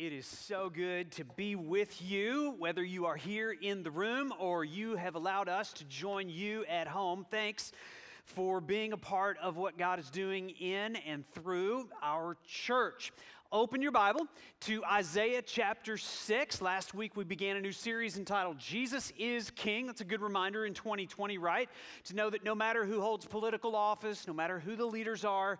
It is so good to be with you, whether you are here in the room or you have allowed us to join you at home. Thanks for being a part of what God is doing in and through our church. Open your Bible to Isaiah chapter 6. Last week we began a new series entitled Jesus is King. That's a good reminder in 2020, right? To know that no matter who holds political office, no matter who the leaders are,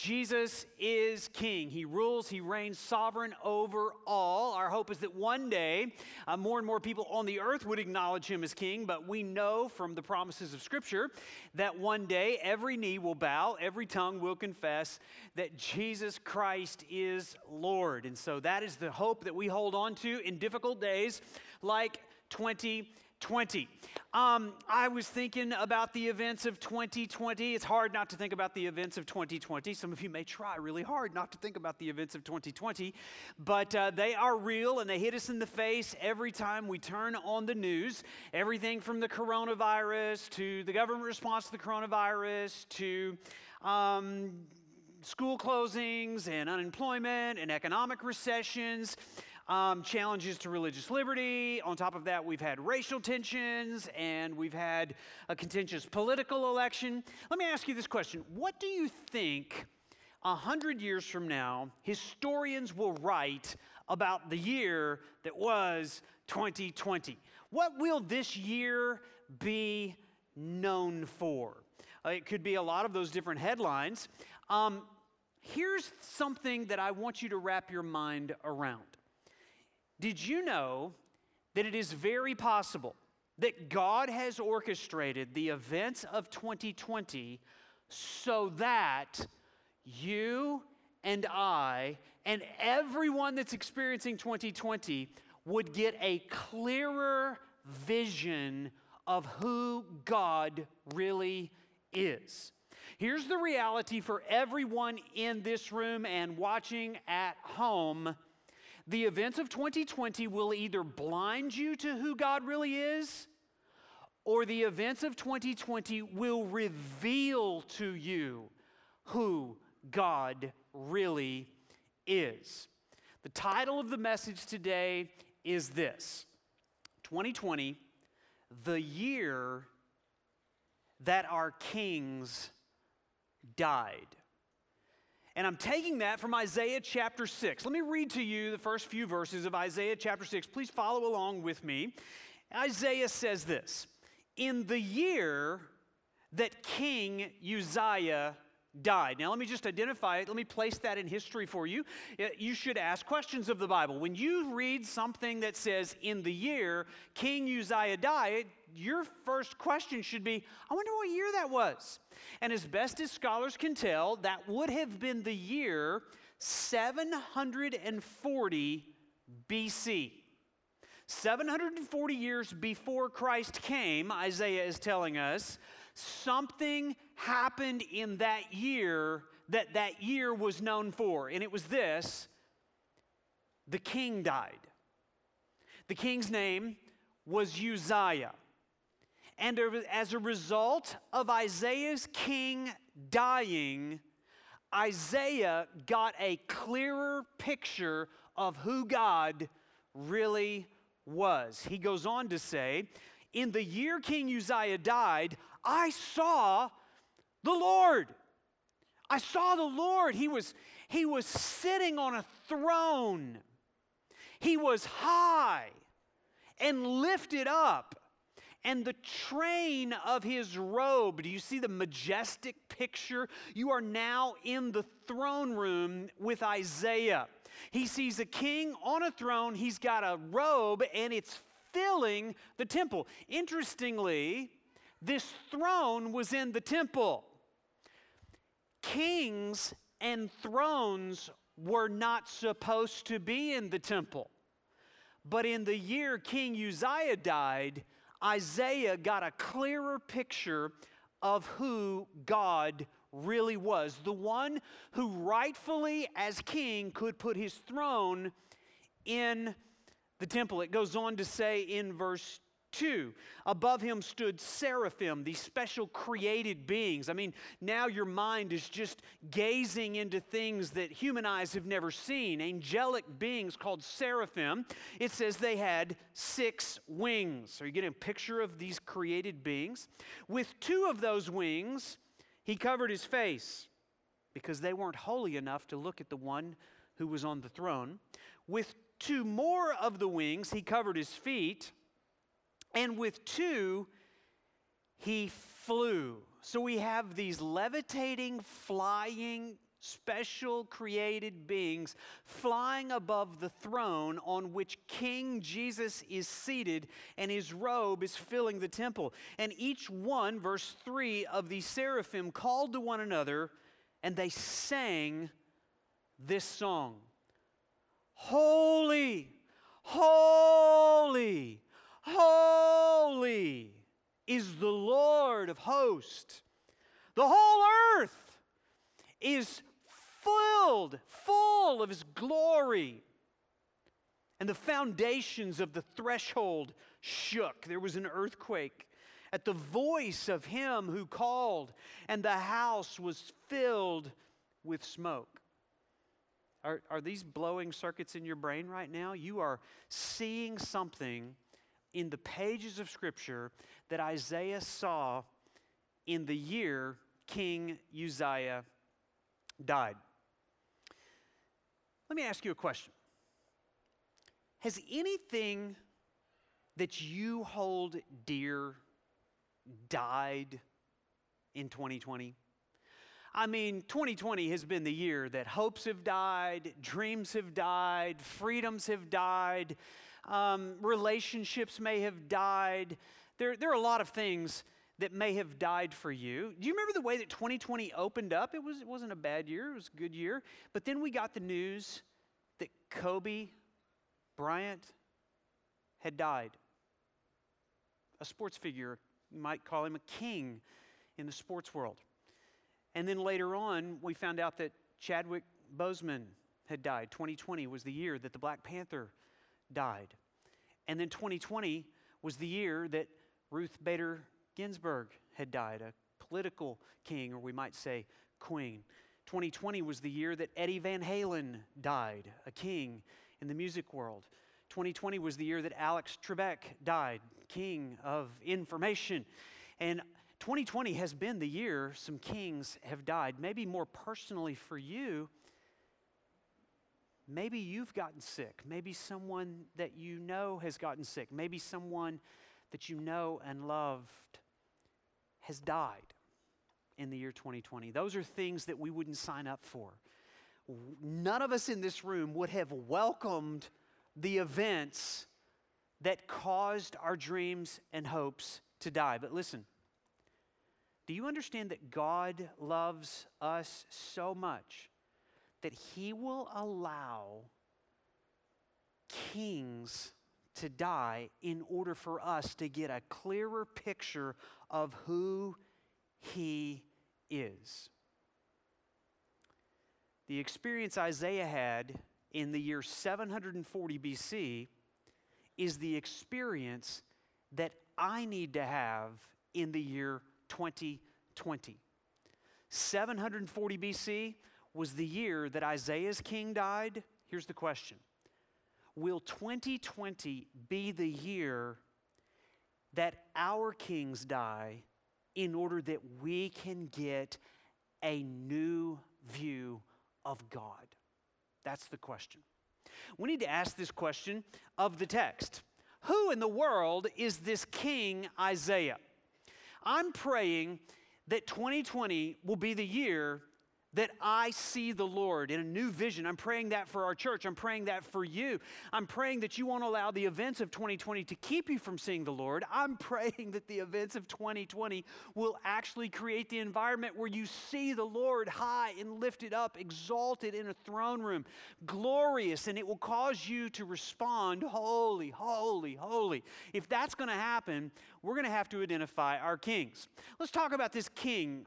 Jesus is king. He rules, he reigns sovereign over all. Our hope is that one day uh, more and more people on the earth would acknowledge him as king, but we know from the promises of Scripture that one day every knee will bow, every tongue will confess that Jesus Christ is Lord. And so that is the hope that we hold on to in difficult days like 2020. 20. Um, I was thinking about the events of 2020. It's hard not to think about the events of 2020. Some of you may try really hard not to think about the events of 2020, but uh, they are real and they hit us in the face every time we turn on the news. Everything from the coronavirus to the government response to the coronavirus to um, school closings and unemployment and economic recessions um, challenges to religious liberty. On top of that, we've had racial tensions and we've had a contentious political election. Let me ask you this question What do you think a hundred years from now historians will write about the year that was 2020? What will this year be known for? Uh, it could be a lot of those different headlines. Um, here's something that I want you to wrap your mind around. Did you know that it is very possible that God has orchestrated the events of 2020 so that you and I and everyone that's experiencing 2020 would get a clearer vision of who God really is. Here's the reality for everyone in this room and watching at home the events of 2020 will either blind you to who God really is, or the events of 2020 will reveal to you who God really is. The title of the message today is this 2020, the year that our kings died. And I'm taking that from Isaiah chapter 6. Let me read to you the first few verses of Isaiah chapter 6. Please follow along with me. Isaiah says this In the year that King Uzziah died. Now, let me just identify it. Let me place that in history for you. Uh, you should ask questions of the Bible. When you read something that says, in the year King Uzziah died, your first question should be, I wonder what year that was. And as best as scholars can tell, that would have been the year 740 BC. 740 years before Christ came, Isaiah is telling us, something happened in that year that that year was known for. And it was this the king died. The king's name was Uzziah. And as a result of Isaiah's king dying, Isaiah got a clearer picture of who God really was. He goes on to say, In the year King Uzziah died, I saw the Lord. I saw the Lord. He was, he was sitting on a throne. He was high and lifted up. And the train of his robe, do you see the majestic picture? You are now in the throne room with Isaiah. He sees a king on a throne, he's got a robe, and it's filling the temple. Interestingly, this throne was in the temple. Kings and thrones were not supposed to be in the temple. But in the year King Uzziah died, Isaiah got a clearer picture of who God really was. The one who rightfully, as king, could put his throne in the temple. It goes on to say in verse Two, above him stood seraphim, these special created beings. I mean, now your mind is just gazing into things that human eyes have never seen. Angelic beings called seraphim. It says they had six wings. Are you getting a picture of these created beings? With two of those wings, he covered his face because they weren't holy enough to look at the one who was on the throne. With two more of the wings, he covered his feet and with two, he flew. So we have these levitating, flying, special created beings flying above the throne on which King Jesus is seated, and his robe is filling the temple. And each one, verse 3 of the seraphim, called to one another, and they sang this song Holy, holy Holy is the Lord of hosts. The whole earth is filled, full of his glory. And the foundations of the threshold shook. There was an earthquake at the voice of him who called, and the house was filled with smoke. Are, are these blowing circuits in your brain right now? You are seeing something in the pages of Scripture that Isaiah saw in the year King Uzziah died. Let me ask you a question Has anything that you hold dear died in 2020? I mean, 2020 has been the year that hopes have died, dreams have died, freedoms have died, um, relationships may have died. There, there are a lot of things that may have died for you. Do you remember the way that 2020 opened up? It, was, it wasn't a bad year, it was a good year. But then we got the news that Kobe Bryant had died. A sports figure, you might call him a king in the sports world. And then later on, we found out that Chadwick Boseman had died. 2020 was the year that the Black Panther died. And then 2020 was the year that Ruth Bader Ginsburg had died, a political king, or we might say queen. 2020 was the year that Eddie Van Halen died, a king in the music world. 2020 was the year that Alex Trebek died, king of information. And 2020 has been the year some kings have died. Maybe more personally for you, Maybe you've gotten sick. Maybe someone that you know has gotten sick. Maybe someone that you know and loved has died in the year 2020. Those are things that we wouldn't sign up for. None of us in this room would have welcomed the events that caused our dreams and hopes to die. But listen, do you understand that God loves us so much that he will allow kings to die in order for us to get a clearer picture of who he is. The experience Isaiah had in the year 740 BC is the experience that I need to have in the year 2020. 740 BC was the year that Isaiah's king died. Here's the question Will 2020 be the year that our kings die in order that we can get a new view of God? That's the question. We need to ask this question of the text Who in the world is this king Isaiah? I'm praying that 2020 will be the year that I see the Lord in a new vision. I'm praying that for our church. I'm praying that for you. I'm praying that you won't allow the events of 2020 to keep you from seeing the Lord. I'm praying that the events of 2020 will actually create the environment where you see the Lord high and lifted up, exalted in a throne room, glorious, and it will cause you to respond, Holy, holy, holy. If that's going to happen, we're going to have to identify our kings. Let's talk about this king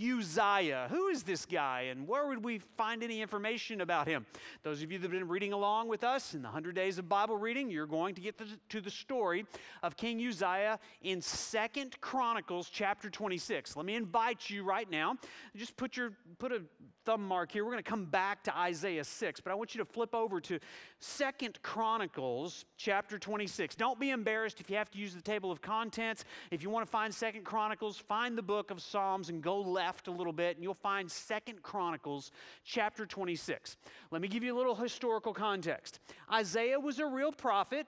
Uzziah. Who is this guy and where would we find any information about him? Those of you that have been reading along with us in the 100 days of Bible reading, you're going to get to the story of King Uzziah in Second Chronicles chapter 26. Let me invite you right now. Just put your put a thumb mark here. We're going to come back to Isaiah 6, but I want you to flip over to Second Chronicles chapter 26. Don't be embarrassed if you have to use the table of contents. If you want to find Second Chronicles, find the book of Psalms and go left a little bit and you'll find Second Chronicles chapter 26. Let me give you a little historical context. Isaiah was a real prophet.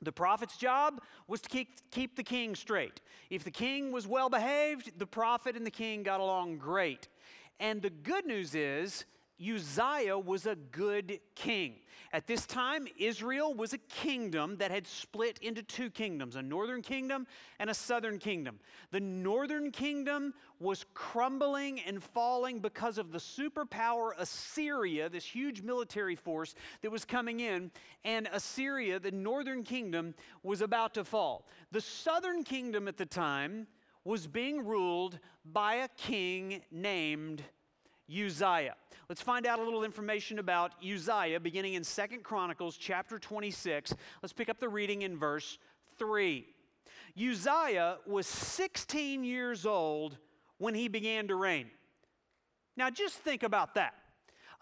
The prophet's job was to keep, keep the king straight. If the king was well behaved, the prophet and the king got along great. And the good news is, Uzziah was a good king. At this time, Israel was a kingdom that had split into two kingdoms a northern kingdom and a southern kingdom. The northern kingdom was crumbling and falling because of the superpower Assyria, this huge military force that was coming in, and Assyria, the northern kingdom, was about to fall. The southern kingdom at the time was being ruled by a king named Uzziah. Let's find out a little information about Uzziah beginning in Second Chronicles chapter 26. Let's pick up the reading in verse 3. Uzziah was 16 years old when he began to reign. Now just think about that.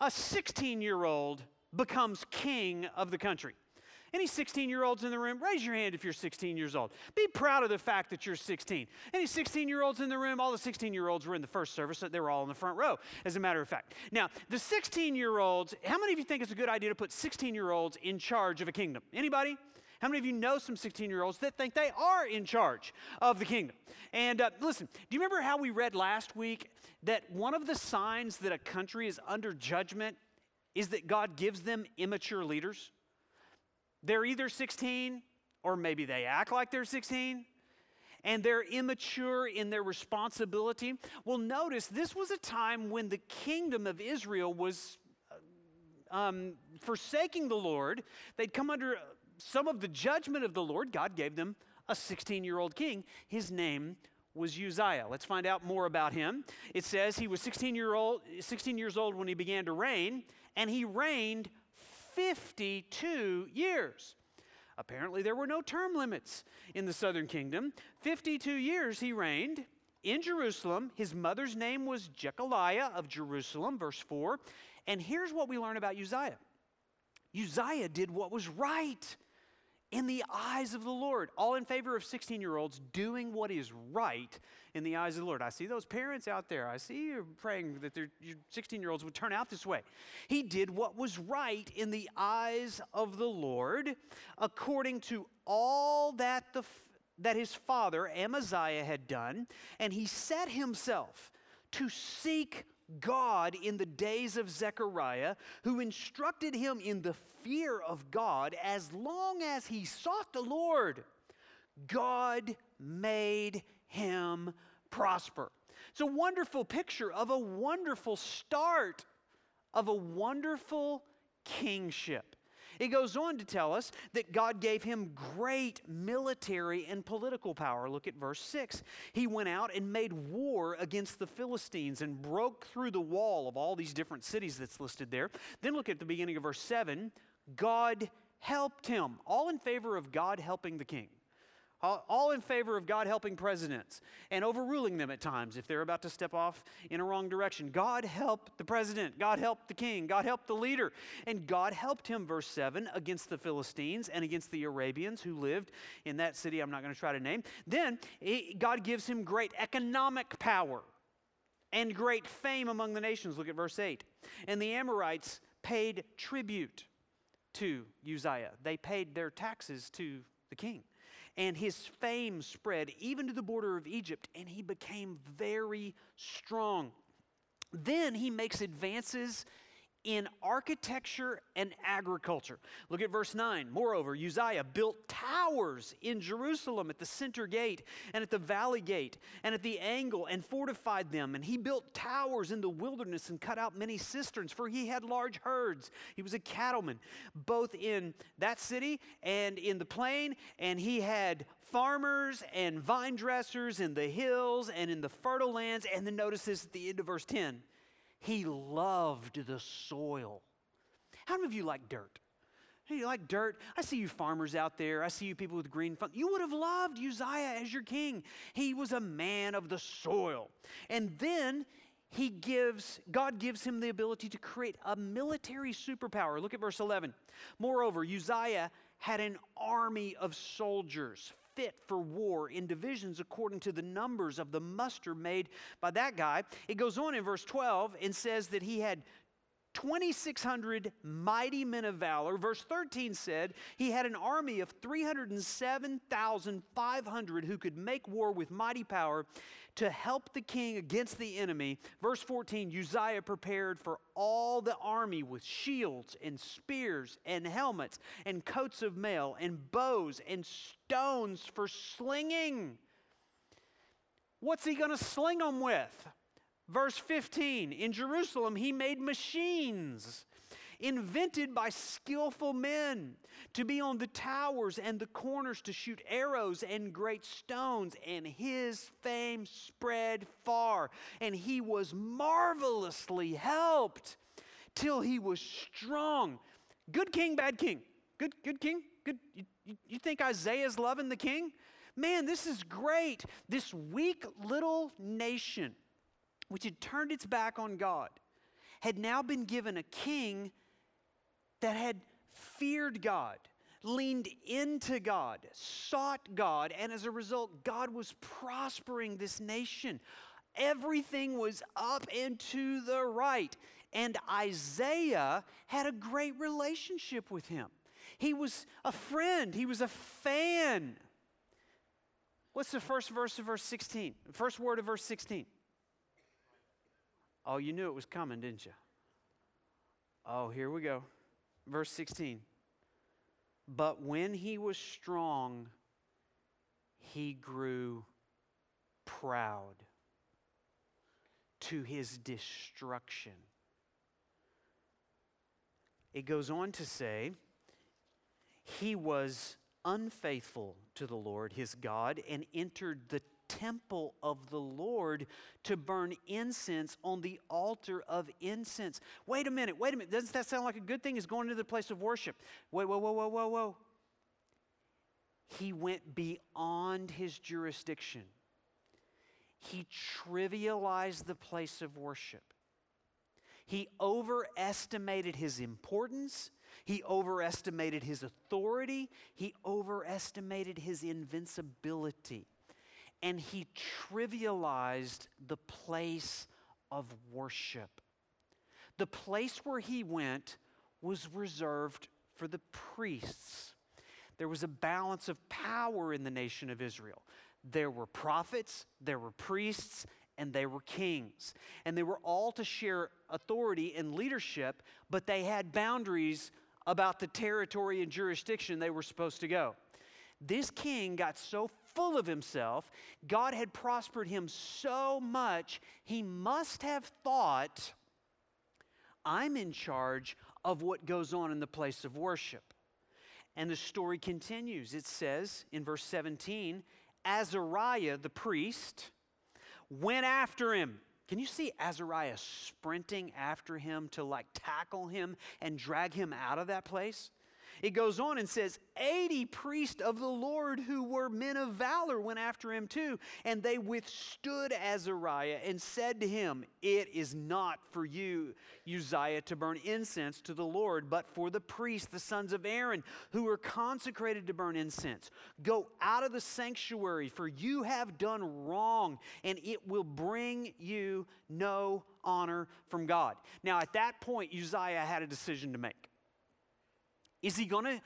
A 16 year old becomes king of the country. Any 16 year olds in the room, raise your hand if you're 16 years old. Be proud of the fact that you're 16. Any 16 year olds in the room, all the 16 year olds were in the first service, they were all in the front row, as a matter of fact. Now, the 16 year olds, how many of you think it's a good idea to put 16 year olds in charge of a kingdom? Anybody? How many of you know some 16 year olds that think they are in charge of the kingdom? And uh, listen, do you remember how we read last week that one of the signs that a country is under judgment is that God gives them immature leaders? They're either 16 or maybe they act like they're 16 and they're immature in their responsibility. Well, notice this was a time when the kingdom of Israel was um, forsaking the Lord. They'd come under some of the judgment of the Lord. God gave them a 16 year old king. His name was Uzziah. Let's find out more about him. It says he was 16, year old, 16 years old when he began to reign, and he reigned 52 years. Apparently, there were no term limits in the southern kingdom. 52 years he reigned in Jerusalem. His mother's name was Jecoliah of Jerusalem, verse 4. And here's what we learn about Uzziah Uzziah did what was right in the eyes of the Lord. All in favor of 16 year olds doing what is right in the eyes of the Lord. I see those parents out there. I see you praying that their 16 year olds would turn out this way. He did what was right in the eyes of the Lord according to all that, the, that his father Amaziah had done, and he set himself to seek God in the days of Zechariah, who instructed him in the fear of God as long as he sought the Lord. God made him prosper. It's a wonderful picture of a wonderful start of a wonderful kingship. It goes on to tell us that God gave him great military and political power. Look at verse 6. He went out and made war against the Philistines and broke through the wall of all these different cities that's listed there. Then look at the beginning of verse 7. God helped him, all in favor of God helping the king all in favor of God helping presidents and overruling them at times if they're about to step off in a wrong direction. God help the president, God help the king, God help the leader, and God helped him, verse 7, against the Philistines and against the Arabians who lived in that city I'm not going to try to name. Then God gives him great economic power and great fame among the nations. Look at verse 8. And the Amorites paid tribute to Uzziah, they paid their taxes to the king and his fame spread even to the border of Egypt, and he became very strong. Then he makes advances in architecture and agriculture. Look at verse 9. Moreover, Uzziah built towers in Jerusalem at the center gate and at the valley gate and at the angle and fortified them. And he built towers in the wilderness and cut out many cisterns, for he had large herds. He was a cattleman, both in that city and in the plain. And he had farmers and vine dressers in the hills and in the fertile lands. And then notice this at the end of verse 10 he loved the soil. How many of you like dirt? You like dirt? I see you farmers out there. I see you people with green fun. You would have loved Uzziah as your king. He was a man of the soil. And then he gives, God gives him the ability to create a military superpower. Look at verse 11. Moreover, Uzziah had an army of soldiers fit for war in divisions according to the numbers of the muster made by that guy. It goes on in verse 12 and says that he had 2,600 mighty men of valor. Verse 13 said he had an army of 307,500 who could make war with mighty power to help the king against the enemy. Verse 14 Uzziah prepared for all the army with shields and spears and helmets and coats of mail and bows and stones for slinging. What's he going to sling them with? Verse 15 In Jerusalem, he made machines invented by skillful men to be on the towers and the corners to shoot arrows and great stones. And his fame spread far, and he was marvelously helped till he was strong. Good king, bad king. Good, good king. Good. You, you think Isaiah's loving the king? Man, this is great. This weak little nation which had turned its back on God, had now been given a king that had feared God, leaned into God, sought God, and as a result, God was prospering this nation. Everything was up and to the right. And Isaiah had a great relationship with him. He was a friend, he was a fan. What's the first verse of verse 16? First word of verse 16. Oh, you knew it was coming, didn't you? Oh, here we go. Verse 16. But when he was strong, he grew proud to his destruction. It goes on to say, he was unfaithful to the Lord his God and entered the temple of the Lord to burn incense on the altar of incense. Wait a minute, wait a minute. Doesn't that sound like a good thing? Is going to the place of worship. Wait, whoa, whoa, whoa, whoa, whoa. He went beyond his jurisdiction. He trivialized the place of worship. He overestimated his importance. He overestimated his authority. He overestimated his invincibility and he trivialized the place of worship. The place where he went was reserved for the priests. There was a balance of power in the nation of Israel. There were prophets, there were priests, and they were kings. And they were all to share authority and leadership, but they had boundaries about the territory and jurisdiction they were supposed to go. This king got so full of himself. God had prospered him so much, he must have thought, I'm in charge of what goes on in the place of worship. And the story continues. It says in verse 17 Azariah the priest went after him. Can you see Azariah sprinting after him to like tackle him and drag him out of that place? It goes on and says, 80 priests of the Lord who were men of valor went after him too. And they withstood Azariah and said to him, It is not for you, Uzziah, to burn incense to the Lord, but for the priests, the sons of Aaron, who are consecrated to burn incense. Go out of the sanctuary, for you have done wrong, and it will bring you no honor from God. Now, at that point, Uzziah had a decision to make. Is he going to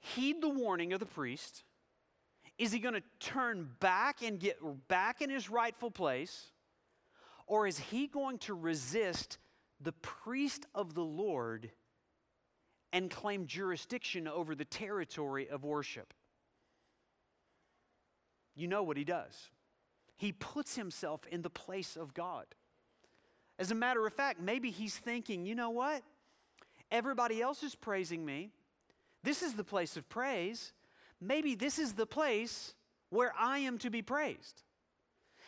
heed the warning of the priest? Is he going to turn back and get back in his rightful place? Or is he going to resist the priest of the Lord and claim jurisdiction over the territory of worship. You know what he does. He puts himself in the place of God. As a matter of fact, maybe he's thinking, you know what? Everybody else is praising me. This is the place of praise. Maybe this is the place where I am to be praised.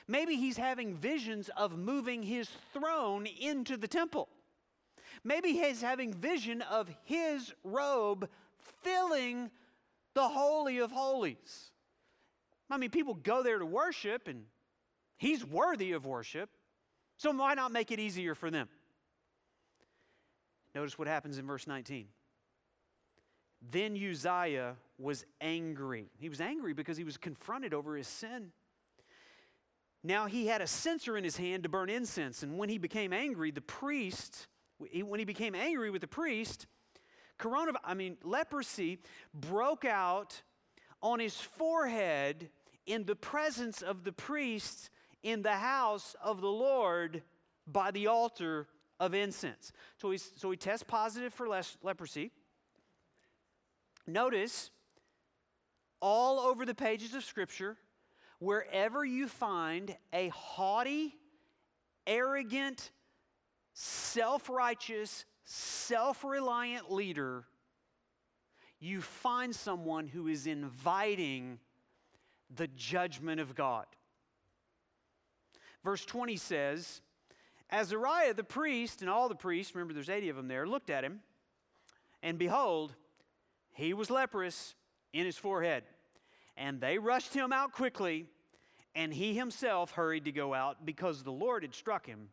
Maybe he's having visions of moving his throne into the temple. Maybe he's having vision of his robe filling the holy of holies. I mean, people go there to worship and he's worthy of worship. So why not make it easier for them? Notice what happens in verse 19. Then Uzziah was angry. He was angry because he was confronted over his sin. Now he had a censer in his hand to burn incense, and when he became angry, the priest, when he became angry with the priest, corona, I mean leprosy broke out on his forehead in the presence of the priest in the house of the Lord by the altar of incense. So, he's, so he tests positive for leprosy. Notice all over the pages of Scripture, wherever you find a haughty, arrogant, self righteous, self reliant leader, you find someone who is inviting the judgment of God. Verse 20 says, Azariah the priest and all the priests, remember there's 80 of them there, looked at him, and behold, he was leprous in his forehead. And they rushed him out quickly, and he himself hurried to go out because the Lord had struck him.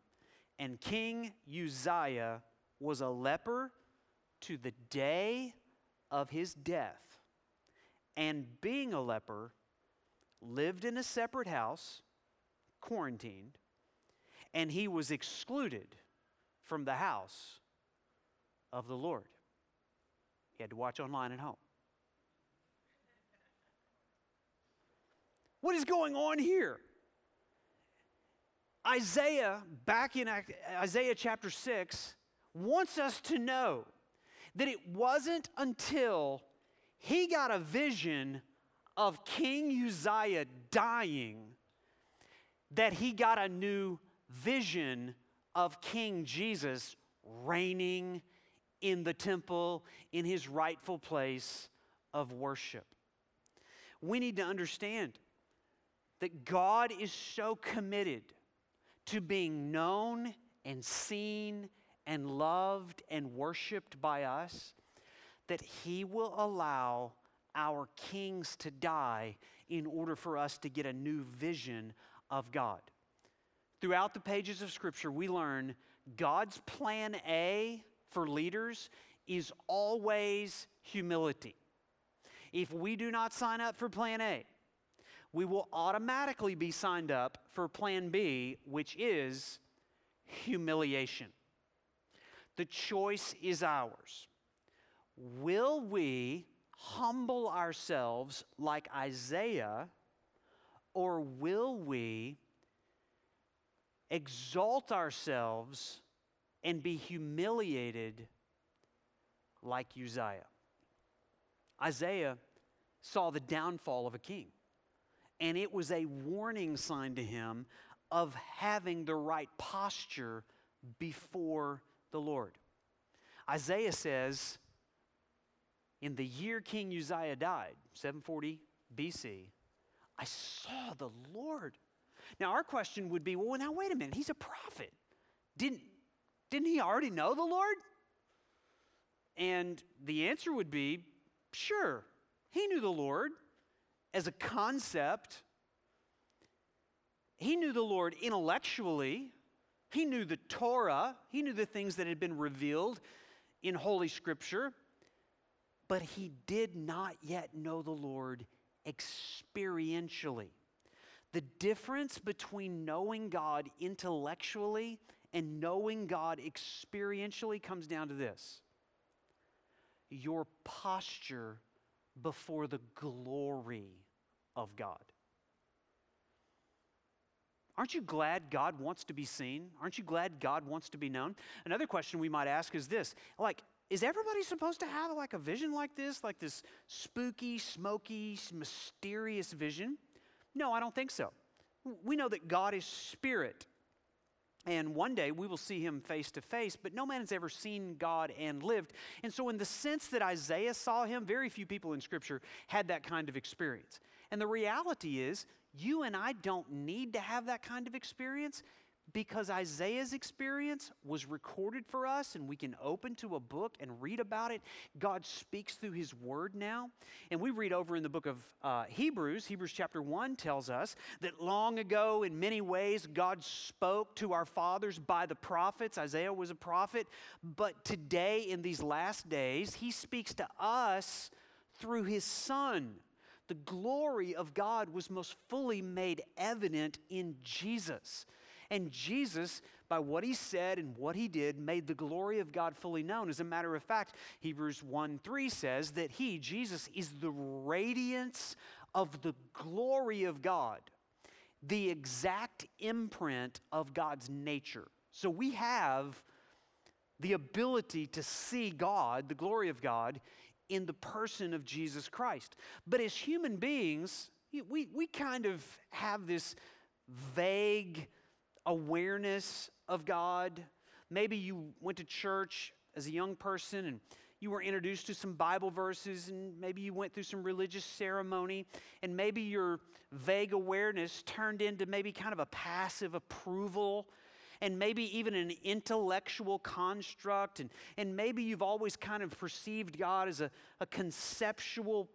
And King Uzziah was a leper to the day of his death. And being a leper, lived in a separate house quarantined, and he was excluded from the house of the Lord. He had to watch online at home. What is going on here? Isaiah, back in Isaiah chapter 6, wants us to know that it wasn't until he got a vision of King Uzziah dying that he got a new vision of King Jesus reigning in the temple in his rightful place of worship. We need to understand that God is so committed to being known and seen and loved and worshiped by us that he will allow our kings to die in order for us to get a new vision of God. Throughout the pages of Scripture, we learn God's plan A for leaders is always humility. If we do not sign up for plan A, we will automatically be signed up for plan B, which is humiliation. The choice is ours. Will we humble ourselves like Isaiah, or will we exalt ourselves and be humiliated like Uzziah? Isaiah saw the downfall of a king, and it was a warning sign to him of having the right posture before the Lord. Isaiah says, in the year King Uzziah died, 740 BC, I saw the Lord. Now, our question would be well, now, wait a minute, he's a prophet. Didn't, didn't he already know the Lord? And the answer would be sure, he knew the Lord as a concept. He knew the Lord intellectually. He knew the Torah. He knew the things that had been revealed in Holy Scripture but he did not yet know the Lord experientially. The difference between knowing God intellectually and knowing God experientially comes down to this your posture before the glory of God. Aren't you glad God wants to be seen? Aren't you glad God wants to be known? Another question we might ask is this like, is everybody supposed to have like a vision like this, like this spooky, smoky, mysterious vision? No, I don't think so. We know that God is spirit. And one day we will see him face to face, but no man has ever seen God and lived. And so, in the sense that Isaiah saw him, very few people in Scripture had that kind of experience. And the reality is, you and I don't need to have that kind of experience because Isaiah's experience was recorded for us and we can open to a book and read about it. God speaks through his word now. And we read over in the book of uh, Hebrews, Hebrews chapter 1 tells us that long ago, in many ways, God spoke to our fathers by the prophets. Isaiah was a prophet. But today, in these last days, he speaks to us through his son. The glory of God was most fully made evident in Jesus. And Jesus, by what he said and what he did, made the glory of God fully known. As a matter of fact, Hebrews 1 3 says that he, Jesus, is the radiance of the glory of God, the exact imprint of God's nature. So we have the ability to see God, the glory of God, in the person of Jesus Christ. But as human beings, we, we kind of have this vague awareness of God. Maybe you went to church as a young person and you were introduced to some Bible verses, and maybe you went through some religious ceremony, and maybe your vague awareness turned into maybe kind of a passive approval, and maybe even an intellectual construct, and, and maybe you've always kind of perceived God as a, a conceptual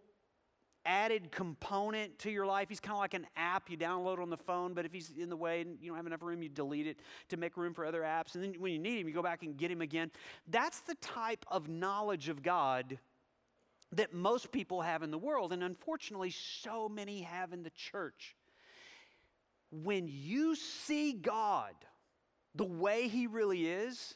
added component to your life. He's kind of like an app you download on the phone, but if he's in the way and you don't have enough room, you delete it to make room for other apps. And then when you need him, you go back and get him again. That's the type of knowledge of God that most people have in the world, and unfortunately, so many have in the church. When you see God the way he really is,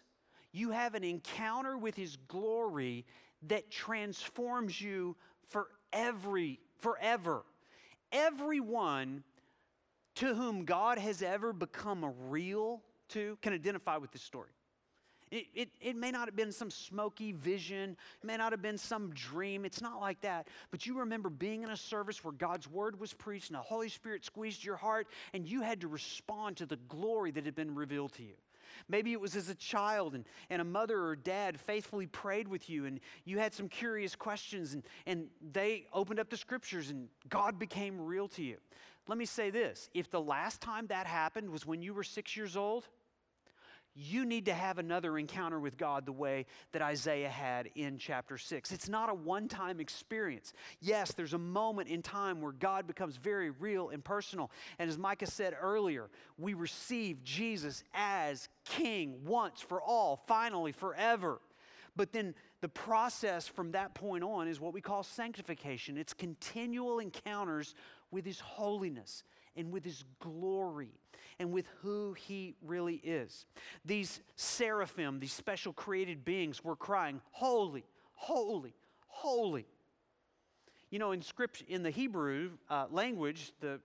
you have an encounter with his glory that transforms you for every, forever. Everyone to whom God has ever become a real to can identify with this story. It, it, it, may not have been some smoky vision, it may not have been some dream. It's not like that. But you remember being in a service where God's word was preached and the Holy Spirit squeezed your heart, and you had to respond to the glory that had been revealed to you. Maybe it was as a child and, and a mother or dad faithfully prayed with you and you had some curious questions and, and they opened up the scriptures and God became real to you. Let me say this if the last time that happened was when you were six years old, you need to have another encounter with God the way that Isaiah had in chapter 6. It's not a one time experience. Yes, there's a moment in time where God becomes very real and personal. And as Micah said earlier, we receive Jesus as King once for all, finally, forever. But then the process from that point on is what we call sanctification. It's continual encounters with His holiness and with His glory and with who He really is. These seraphim, these special created beings, were crying, Holy, holy, holy. You know, in script, in the Hebrew uh, language, the,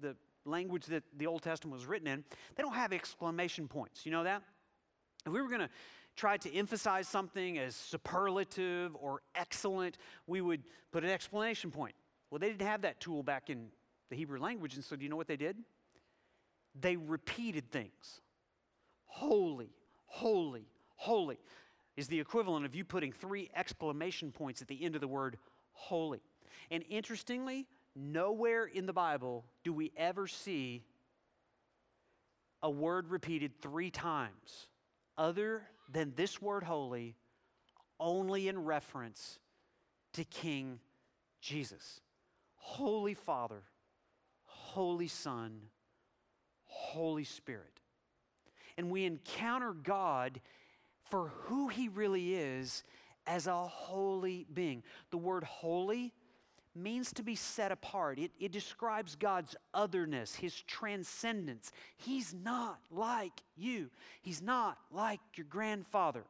the language that the Old Testament was written in, they don't have exclamation points. You know that? If we were going to try to emphasize something as superlative or excellent, we would put an exclamation point. Well, they didn't have that tool back in the Hebrew language, and so do you know what they did? They repeated things. Holy, holy, holy is the equivalent of you putting three exclamation points at the end of the word holy. And interestingly, nowhere in the Bible do we ever see a word repeated three times other than this word holy, only in reference to King Jesus. Holy Father, Holy Son, Holy Spirit. And we encounter God for who He really is as a holy being. The word holy means to be set apart, it, it describes God's otherness, His transcendence. He's not like you, He's not like your grandfather.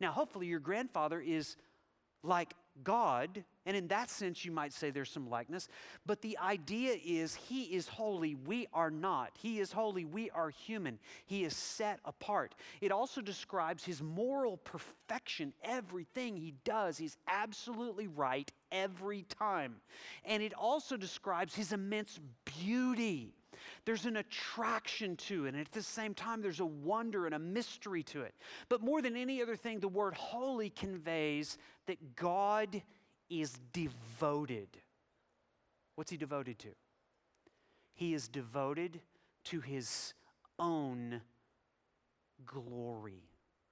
Now, hopefully, your grandfather is like God, and in that sense, you might say there's some likeness, but the idea is He is holy, we are not. He is holy, we are human. He is set apart. It also describes His moral perfection. Everything He does, He's absolutely right every time. And it also describes His immense beauty. There's an attraction to it, and at the same time, there's a wonder and a mystery to it. But more than any other thing, the word holy conveys that God is devoted. What's he devoted to? He is devoted to his own glory.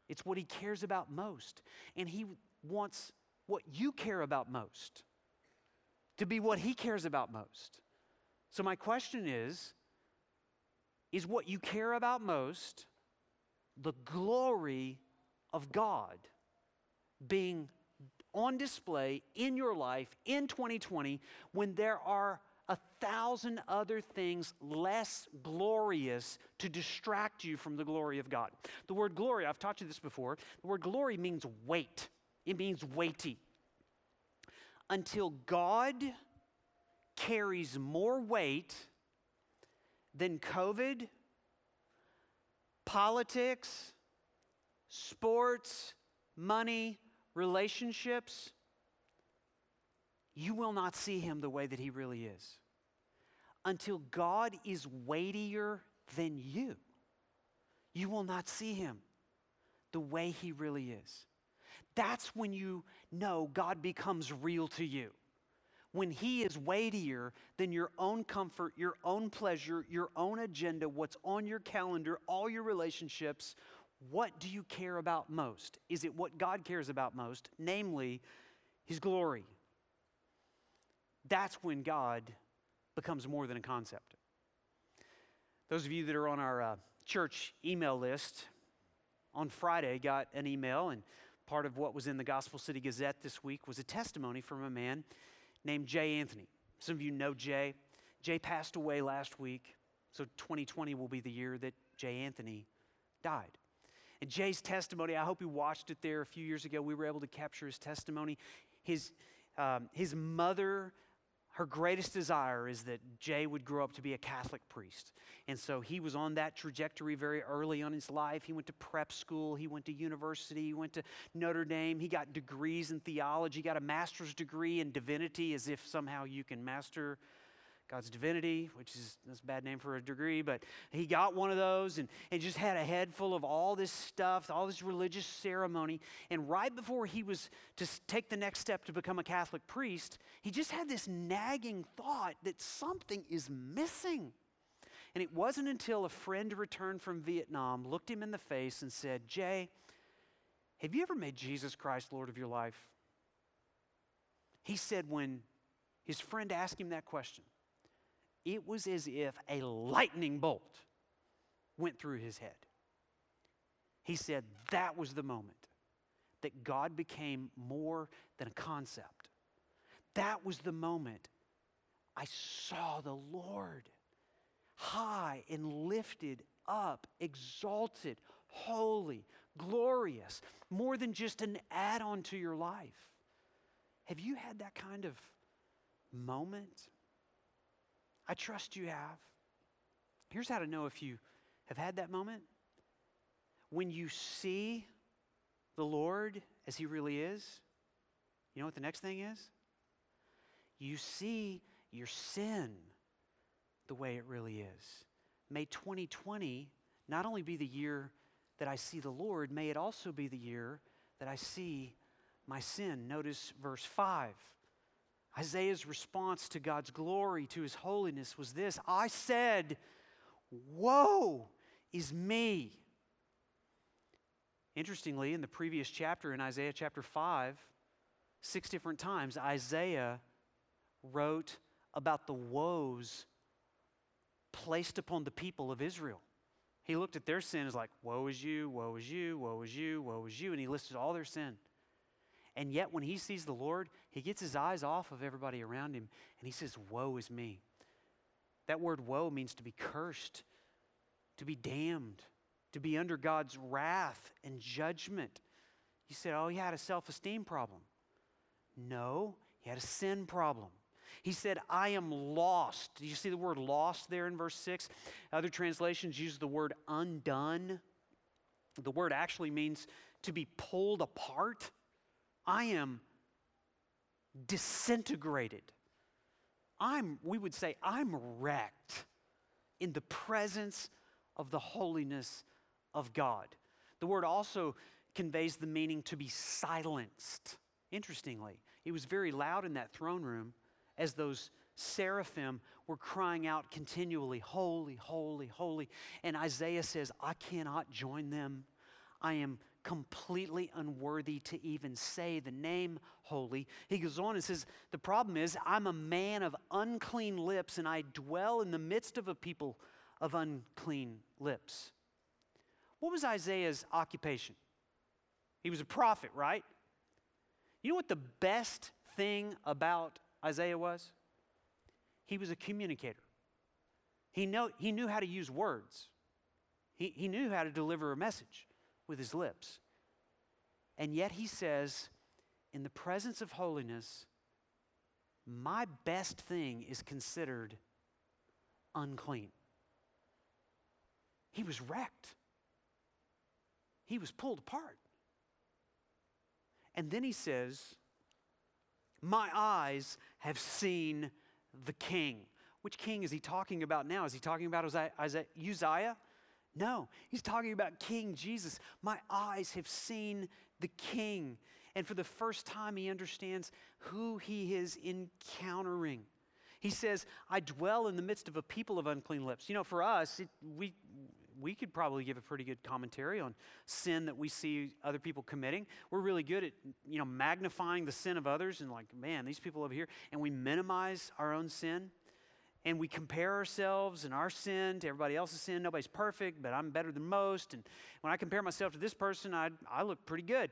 It's what he cares about most. And he wants what you care about most to be what he cares about most. So, my question is is what you care about most the glory of God being on display in your life in 2020 when there are a thousand other things less glorious to distract you from the glory of God. The word glory, I've taught you this before, the word glory means weight, it means weighty. Until God carries more weight than COVID, politics, sports, money, relationships, you will not see him the way that he really is until God is weightier than you. You will not see him the way he really is. That's when you know God becomes real to you when He is weightier than your own comfort, your own pleasure, your own agenda, what's on your calendar, all your relationships, what do you care about most? Is it what God cares about most, namely His glory? That's when God becomes more than a concept. Those of you that are on our uh, church email list on Friday got an email, and part of what was in the Gospel City Gazette this week was a testimony from a man named Jay Anthony. Some of you know Jay. Jay passed away last week, so 2020 will be the year that Jay Anthony died. And Jay's testimony, I hope you watched it there a few years ago. We were able to capture his testimony. His, um, his mother her greatest desire is that Jay would grow up to be a Catholic priest. And so he was on that trajectory very early on in his life. He went to prep school, he went to university, he went to Notre Dame, he got degrees in theology, got a master's degree in divinity, as if somehow you can master God's divinity, which is that's a bad name for a degree, but he got one of those and, and just had a head full of all this stuff, all this religious ceremony. And right before he was to take the next step to become a Catholic priest, he just had this nagging thought that something is missing. And it wasn't until a friend returned from Vietnam looked him in the face and said, Jay, have you ever made Jesus Christ Lord of your life? He said, when his friend asked him that question, it was as if a lightning bolt went through his head. He said that was the moment that God became more than a concept. That was the moment I saw the Lord high and lifted up, exalted, holy, glorious, more than just an add on to your life. Have you had that kind of moment? I trust you have. Here's how to know if you have had that moment. When you see the Lord as He really is, you know what the next thing is? You see your sin the way it really is. May 2020 not only be the year that I see the Lord, may it also be the year that I see my sin. Notice verse 5. Isaiah's response to God's glory, to his holiness, was this I said, Woe is me. Interestingly, in the previous chapter, in Isaiah chapter 5, six different times, Isaiah wrote about the woes placed upon the people of Israel. He looked at their sin as like, Woe is you, woe is you, woe is you, woe is you, and he listed all their sin. And yet, when he sees the Lord, he gets his eyes off of everybody around him and he says, Woe is me. That word woe means to be cursed, to be damned, to be under God's wrath and judgment. He said, Oh, he had a self esteem problem. No, he had a sin problem. He said, I am lost. Do you see the word lost there in verse 6? Other translations use the word undone. The word actually means to be pulled apart. I am disintegrated. I'm, we would say, I'm wrecked in the presence of the holiness of God. The word also conveys the meaning to be silenced. Interestingly, it was very loud in that throne room as those seraphim were crying out continually, Holy, holy, holy. And Isaiah says, I cannot join them. I am completely unworthy to even say the name holy. He goes on and says, The problem is, I'm a man of unclean lips, and I dwell in the midst of a people of unclean lips. What was Isaiah's occupation? He was a prophet, right? You know what the best thing about Isaiah was? He was a communicator. He, know, he knew how to use words, he, he knew how to deliver a message with his lips. And yet he says, in the presence of holiness, my best thing is considered unclean. He was wrecked. He was pulled apart. And then he says, My eyes have seen the king. Which king is he talking about now? Is he talking about Uzziah? No, he's talking about King Jesus. My eyes have seen the king. And for the first time, he understands who he is encountering. He says, I dwell in the midst of a people of unclean lips. You know, for us, it, we, we could probably give a pretty good commentary on sin that we see other people committing. We're really good at, you know, magnifying the sin of others and like, man, these people over here, and we minimize our own sin. And we compare ourselves and our sin to everybody else's sin. Nobody's perfect, but I'm better than most. And when I compare myself to this person, I, I look pretty good.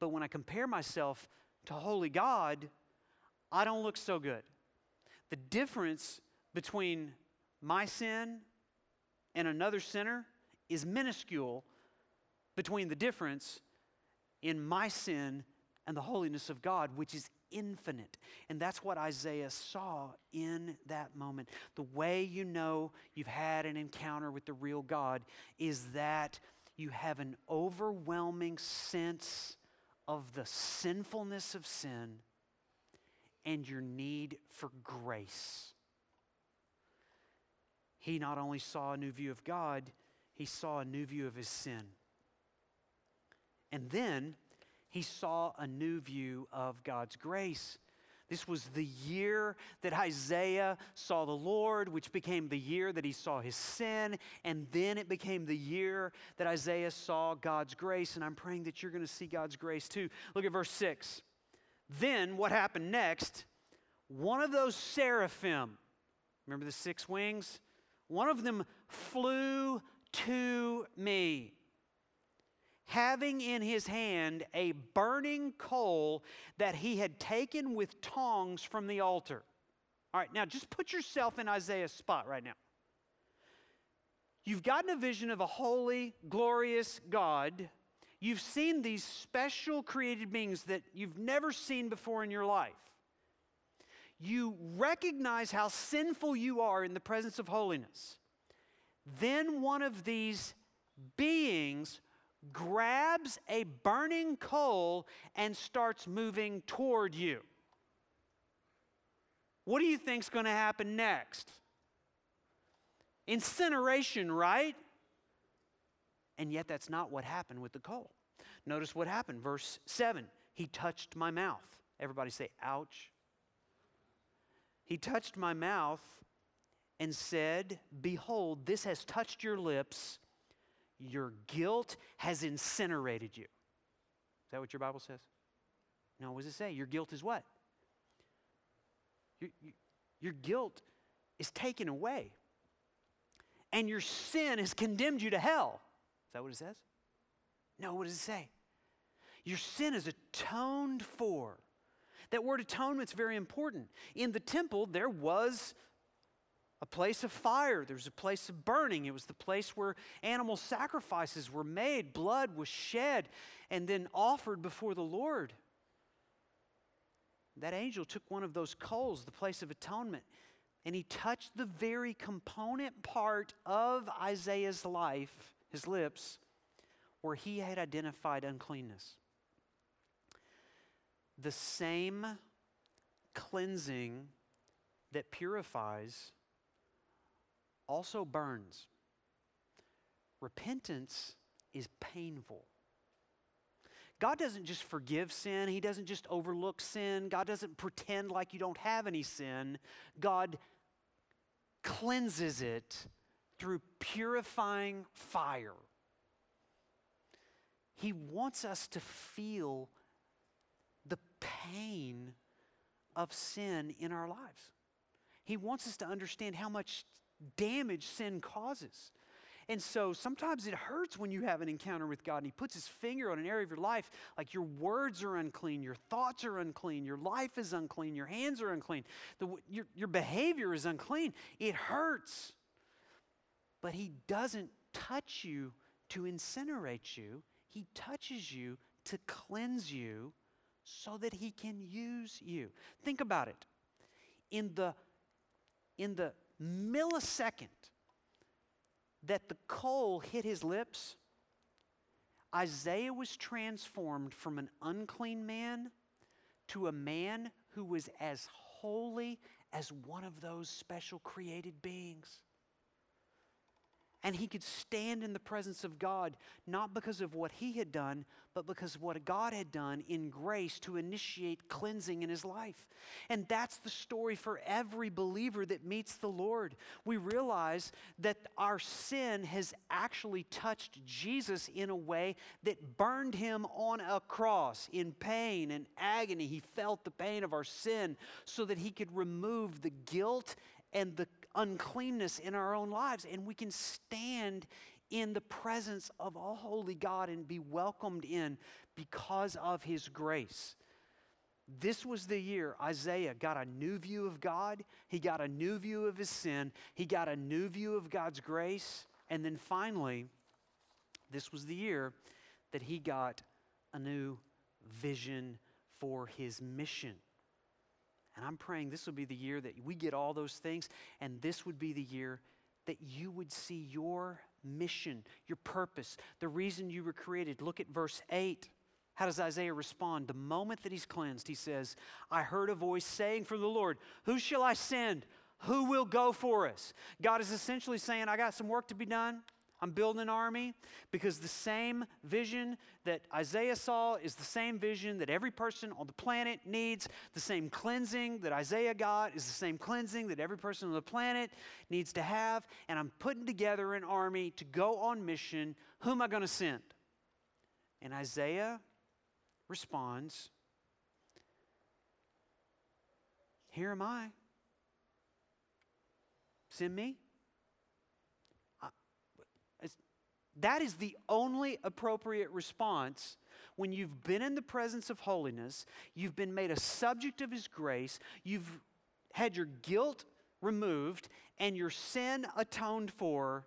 But when I compare myself to holy God, I don't look so good. The difference between my sin and another sinner is minuscule between the difference in my sin and the holiness of God, which is infinite. And that's what Isaiah saw in that moment. The way you know you've had an encounter with the real God is that you have an overwhelming sense of the sinfulness of sin and your need for grace. He not only saw a new view of God, he saw a new view of his sin. And then he saw a new view of God's grace. This was the year that Isaiah saw the Lord, which became the year that he saw his sin. And then it became the year that Isaiah saw God's grace. And I'm praying that you're going to see God's grace too. Look at verse 6. Then what happened next? One of those seraphim, remember the six wings? One of them flew to me having in his hand a burning coal that he had taken with tongs from the altar. All right, now just put yourself in Isaiah's spot right now. You've gotten a vision of a holy, glorious God. You've seen these special created beings that you've never seen before in your life. You recognize how sinful you are in the presence of holiness. Then one of these beings grabs a burning coal and starts moving toward you. What do you think's going to happen next? Incineration, right? And yet that's not what happened with the coal. Notice what happened. Verse 7 He touched my mouth. Everybody say, ouch. He touched my mouth and said, Behold, this has touched your lips your guilt has incinerated you. Is that what your Bible says? No, what does it say? Your guilt is what? Your, your guilt is taken away. And your sin has condemned you to hell. Is that what it says? No, what does it say? Your sin is atoned for. That word atonement is very important. In the temple, there was a place of fire. There was a place of burning. It was the place where animal sacrifices were made, blood was shed, and then offered before the Lord. that angel took one of those coals, the place of atonement, and he touched the very component part of Isaiah's life, his lips, where he had identified uncleanness. The same cleansing that purifies also burns. Repentance is painful. God doesn't just forgive sin, He doesn't just overlook sin, God doesn't pretend like you don't have any sin. God cleanses it through purifying fire. He wants us to feel the pain of sin in our lives. He wants us to understand how much damage sin causes. And so sometimes it hurts when you have an encounter with God and He puts His finger on an area of your life, like your words are unclean, your thoughts are unclean, your life is unclean, your hands are unclean, the, your, your behavior is unclean. It hurts. But He doesn't touch you to incinerate you, He touches you to cleanse you so that He can use you. Think about it. In the, in the millisecond, that the coal hit his lips, Isaiah was transformed from an unclean man to a man who was as holy as one of those special created beings. And he could stand in the presence of God, not because of what he had done, but because what God had done in grace to initiate cleansing in his life. And that's the story for every believer that meets the Lord. We realize that our sin has actually touched Jesus in a way that burned him on a cross in pain and agony. He felt the pain of our sin so that he could remove the guilt and the uncleanness in our own lives. And we can stand in the presence of a holy God and be welcomed in because of his grace. This was the year Isaiah got a new view of God. He got a new view of his sin. He got a new view of God's grace. And then finally, this was the year that he got a new vision for his mission. And I'm praying this will be the year that we get all those things, and this would be the year that you would see your mission, your purpose, the reason you were created. Look at verse 8. How does Isaiah respond? The moment that he's cleansed, he says, I heard a voice saying from the Lord, Who shall I send? Who will go for us? God is essentially saying, I got some work to be done. I'm building an army because the same vision that Isaiah saw is the same vision that every person on the planet needs. The same cleansing that Isaiah got is the same cleansing that every person on the planet needs to have. And I'm putting together an army to go on mission. Who am I going to send? And Isaiah responds, Here am I. Send me. That is the only appropriate response when you've been in the presence of holiness, you've been made a subject of His grace, you've had your guilt removed, and your sin atoned for.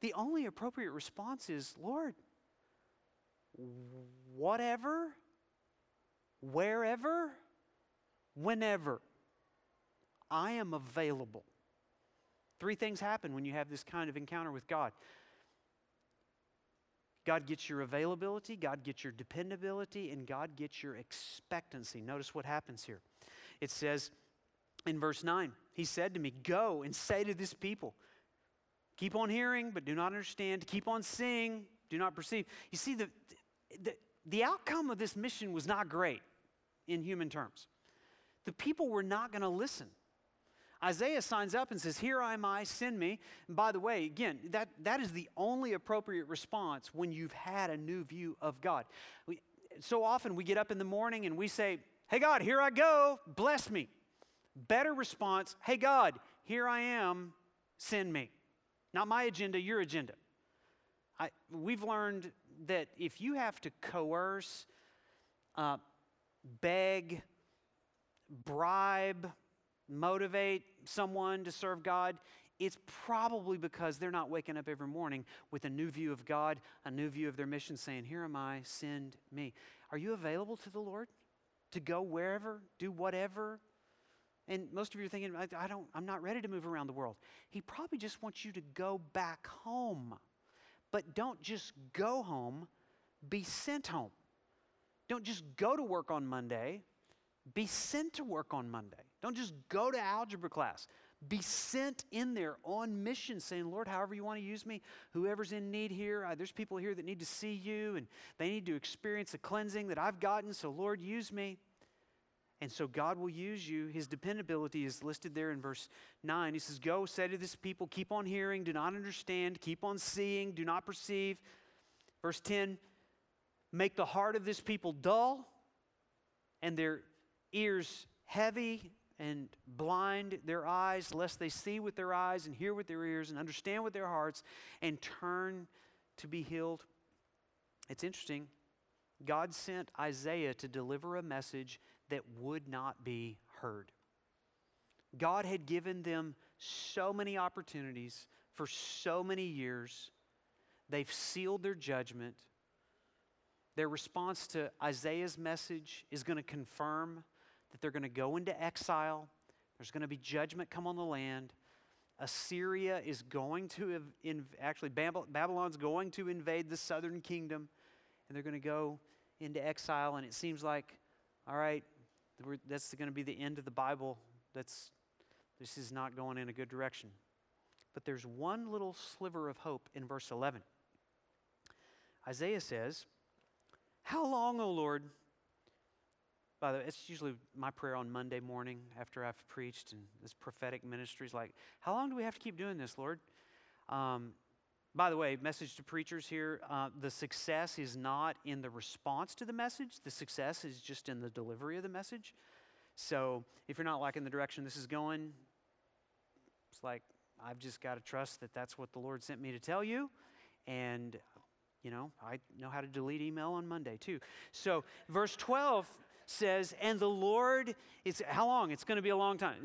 The only appropriate response is, Lord, whatever, wherever, whenever, I am available. Three things happen when you have this kind of encounter with God. God gets your availability, God gets your dependability, and God gets your expectancy. Notice what happens here. It says in verse 9, He said to me, Go and say to this people, keep on hearing, but do not understand, keep on seeing, do not perceive. You see, the, the, the outcome of this mission was not great in human terms. The people were not going to listen. Isaiah signs up and says, Here I am I, send me. And by the way, again, that, that is the only appropriate response when you've had a new view of God. We, so often we get up in the morning and we say, Hey God, here I go, bless me. Better response, Hey God, here I am, send me. Not my agenda, your agenda. I, we've learned that if you have to coerce, uh, beg, bribe, motivate someone to serve God, it's probably because they're not waking up every morning with a new view of God, a new view of their mission, saying, Here am I, send me. Are you available to the Lord to go wherever, do whatever. And most of you are thinking, I, I don't, I'm not ready to move around the world. He probably just wants you to go back home. But don't just go home, be sent home. Don't just go to work on Monday, be sent to work on Monday. Don't just go to algebra class. Be sent in there on mission, saying, Lord, however you want to use me, whoever's in need here, uh, there's people here that need to see you and they need to experience the cleansing that I've gotten, so Lord, use me. And so God will use you. His dependability is listed there in verse 9. He says, Go, say to this people, keep on hearing, do not understand, keep on seeing, do not perceive. Verse 10 Make the heart of this people dull and their ears heavy and blind their eyes, lest they see with their eyes and hear with their ears and understand with their hearts and turn to be healed. It's interesting. God sent Isaiah to deliver a message that would not be heard. God had given them so many opportunities for so many years. They've sealed their judgment. Their response to Isaiah's message is going to confirm that they're going to go into exile. There's going to be judgment come on the land. Assyria is going to, inv- actually, Babylon's going to invade the southern kingdom, and they're going to go into exile. And it seems like, all right, that's going to be the end of the Bible. That's, this is not going in a good direction. But there's one little sliver of hope in verse 11. Isaiah says, How long, O Lord? By the way, it's usually my prayer on Monday morning after I've preached, and this prophetic ministry is like, How long do we have to keep doing this, Lord? Um, by the way, message to preachers here uh, the success is not in the response to the message, the success is just in the delivery of the message. So if you're not liking the direction this is going, it's like, I've just got to trust that that's what the Lord sent me to tell you. And, you know, I know how to delete email on Monday too. So, verse 12 says, And the Lord is, how long? It's going to be a long time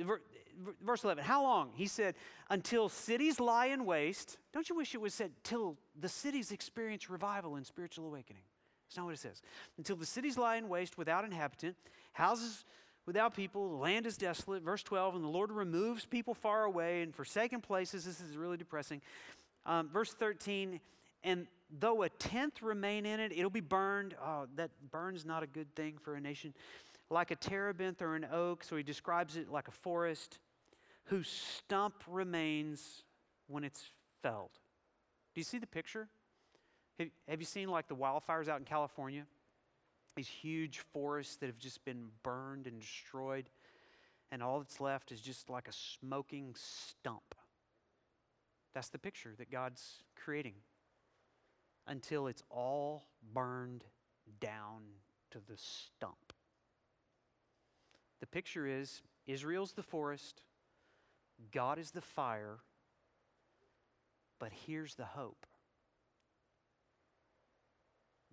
verse 11, how long? He said, until cities lie in waste. Don't you wish it was said, till the cities experience revival and spiritual awakening? That's not what it says. Until the cities lie in waste without inhabitant, houses without people, the land is desolate. Verse 12, and the Lord removes people far away and forsaken places. This is really depressing. Um, verse 13, and though a tenth remain in it, it'll be burned. Oh, that burn's not a good thing for a nation like a terebinth or an oak, so he describes it like a forest, whose stump remains when it's felled. Do you see the picture? Have, have you seen like the wildfires out in California? These huge forests that have just been burned and destroyed, and all that's left is just like a smoking stump. That's the picture that God's creating until it's all burned down to the stump. The picture is Israel's the forest, God is the fire, but here's the hope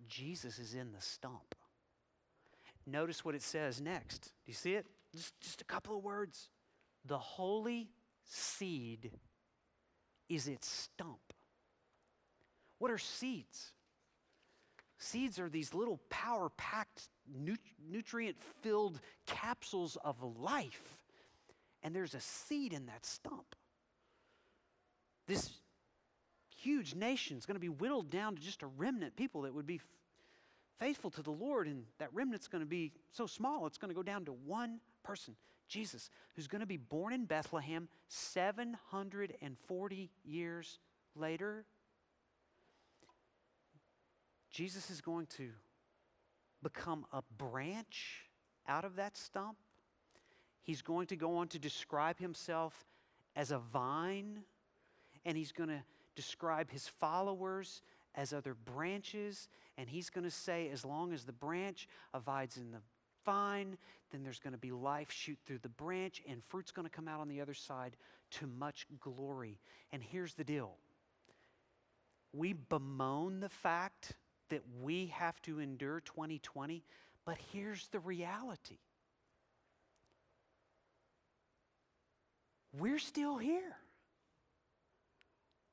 Jesus is in the stump. Notice what it says next. Do you see it? Just, just a couple of words. The holy seed is its stump. What are seeds? Seeds are these little power packed nutrient filled capsules of life. And there's a seed in that stump. This huge nation is going to be whittled down to just a remnant, people that would be f- faithful to the Lord. And that remnant's going to be so small, it's going to go down to one person, Jesus, who's going to be born in Bethlehem 740 years later. Jesus is going to become a branch out of that stump. He's going to go on to describe himself as a vine, and he's going to describe his followers as other branches. And he's going to say, as long as the branch abides in the vine, then there's going to be life shoot through the branch, and fruit's going to come out on the other side to much glory. And here's the deal we bemoan the fact that we have to endure 2020, but here's the reality we're still here.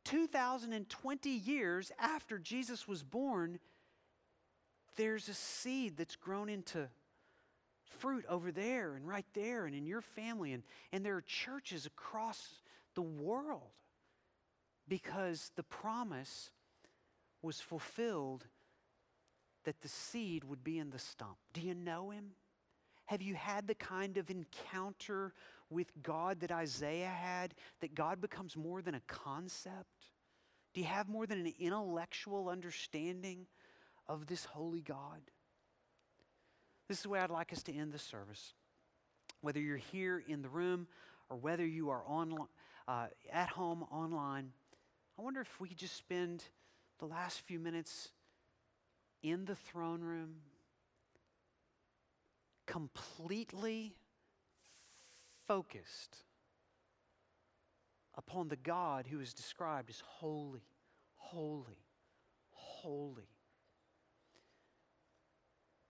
2020 years after Jesus was born, there's a seed that's grown into fruit over there and right there and in your family. And, and there are churches across the world because the promise was fulfilled that the seed would be in the stump. Do you know him? Have you had the kind of encounter with God that Isaiah had, that God becomes more than a concept? Do you have more than an intellectual understanding of this holy God? This is the way I'd like us to end the service. Whether you're here in the room or whether you are on, uh, at home online, I wonder if we could just spend the last few minutes in the throne room completely focused upon the God who is described as holy, holy, holy.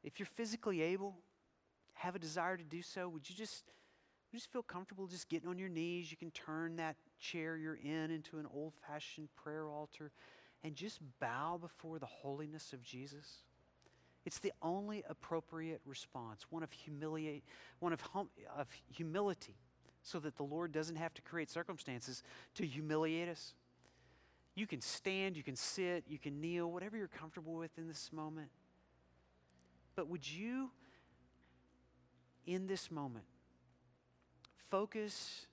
If you're physically able, have a desire to do so, would you just, you just feel comfortable just getting on your knees? You can turn that chair you're in into an old fashioned prayer altar and just bow before the holiness of Jesus. It's the only appropriate response, one of humiliate, one of, hum, of humility, so that the Lord doesn't have to create circumstances to humiliate us. You can stand, you can sit, you can kneel, whatever you're comfortable with in this moment. But would you, in this moment, focus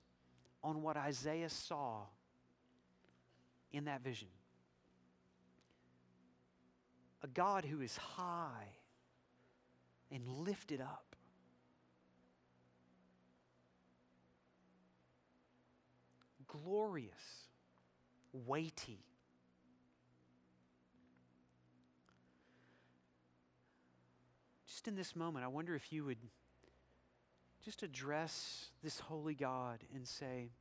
on what Isaiah saw in that vision? A God who is high and lifted up. Glorious, weighty. Just in this moment, I wonder if you would just address this holy God and say,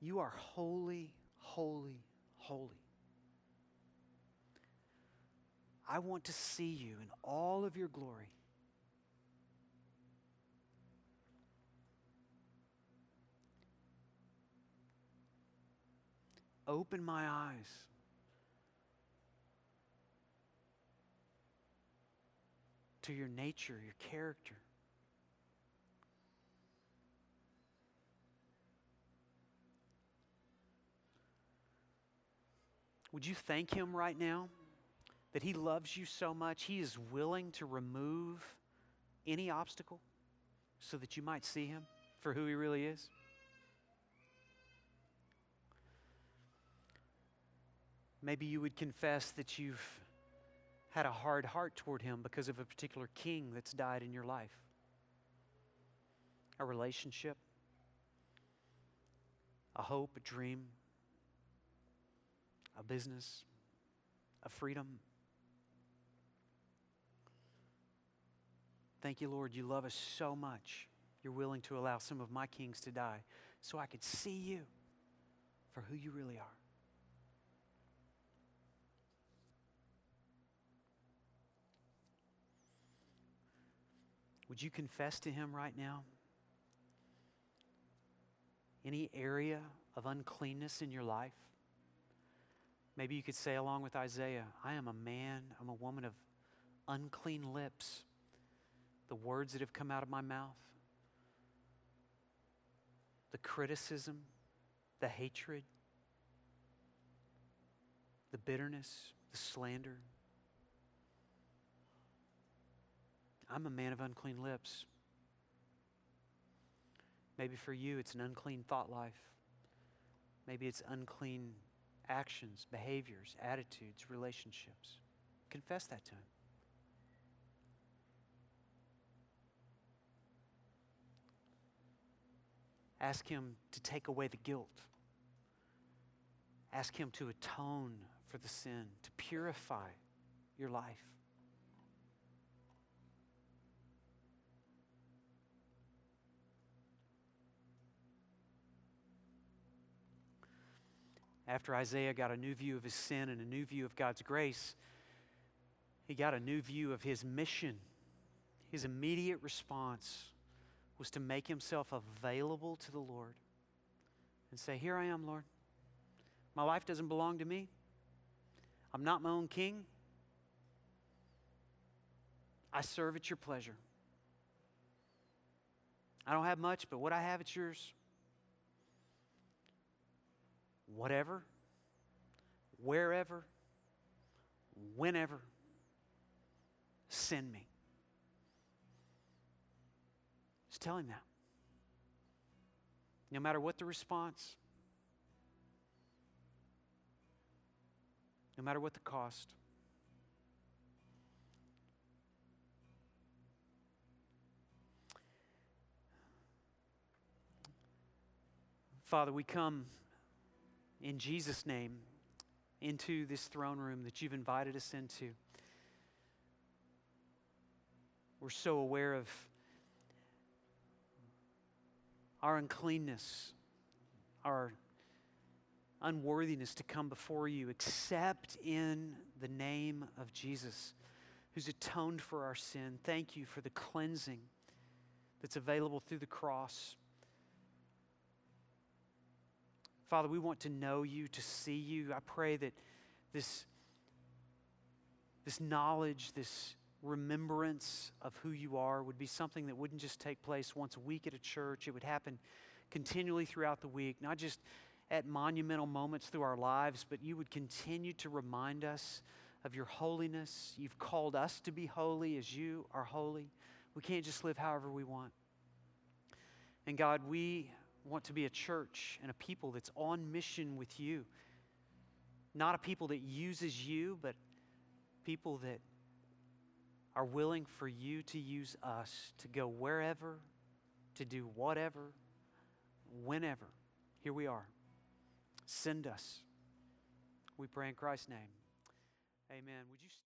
You are holy, holy, holy. I want to see you in all of your glory. Open my eyes. To your nature, your character. Would you thank Him right now? That He loves you so much, He is willing to remove any obstacle so that you might see Him for who He really is? Maybe you would confess that you've had a hard heart toward Him because of a particular king that's died in your life, a relationship, a hope, a dream, a business, a freedom. Thank you, Lord. You love us so much. You're willing to allow some of my kings to die so I could see you for who you really are. Would you confess to Him right now? Any area of uncleanness in your life? Maybe you could say, along with Isaiah, I am a man, I'm a woman of unclean lips the words that have come out of my mouth, the criticism, the hatred, the bitterness, the slander. I'm a man of unclean lips. Maybe for you, it's an unclean thought life. Maybe it's unclean actions, behaviors, attitudes, relationships. Confess that to Him. Ask Him to take away the guilt. Ask Him to atone for the sin, to purify your life. After Isaiah got a new view of his sin and a new view of God's grace, he got a new view of his mission. His immediate response was to make himself available to the Lord and say, Here I am, Lord. My life doesn't belong to me. I'm not my own king. I serve at your pleasure. I don't have much, but what I have, it's yours. Whatever, wherever, whenever, send me. Tell him that. No matter what the response, no matter what the cost. Father, we come in Jesus' name into this throne room that you've invited us into. We're so aware of our uncleanness, our unworthiness to come before you, except in the name of Jesus, who's atoned for our sin. Thank you for the cleansing that's available through the cross. Father, we want to know you, to see you. I pray that this, this knowledge, this remembrance of who you are would be something that wouldn't just take place once a week at a church. It would happen continually throughout the week, not just at monumental moments through our lives, but you would continue to remind us of your holiness. You've called us to be holy as you are holy. We can't just live however we want. And God, we want to be a church and a people that's on mission with you. Not a people that uses you, but people that are willing for you to use us to go wherever, to do whatever, whenever. Here we are. Send us. We pray in Christ's name. Amen. Would you stand?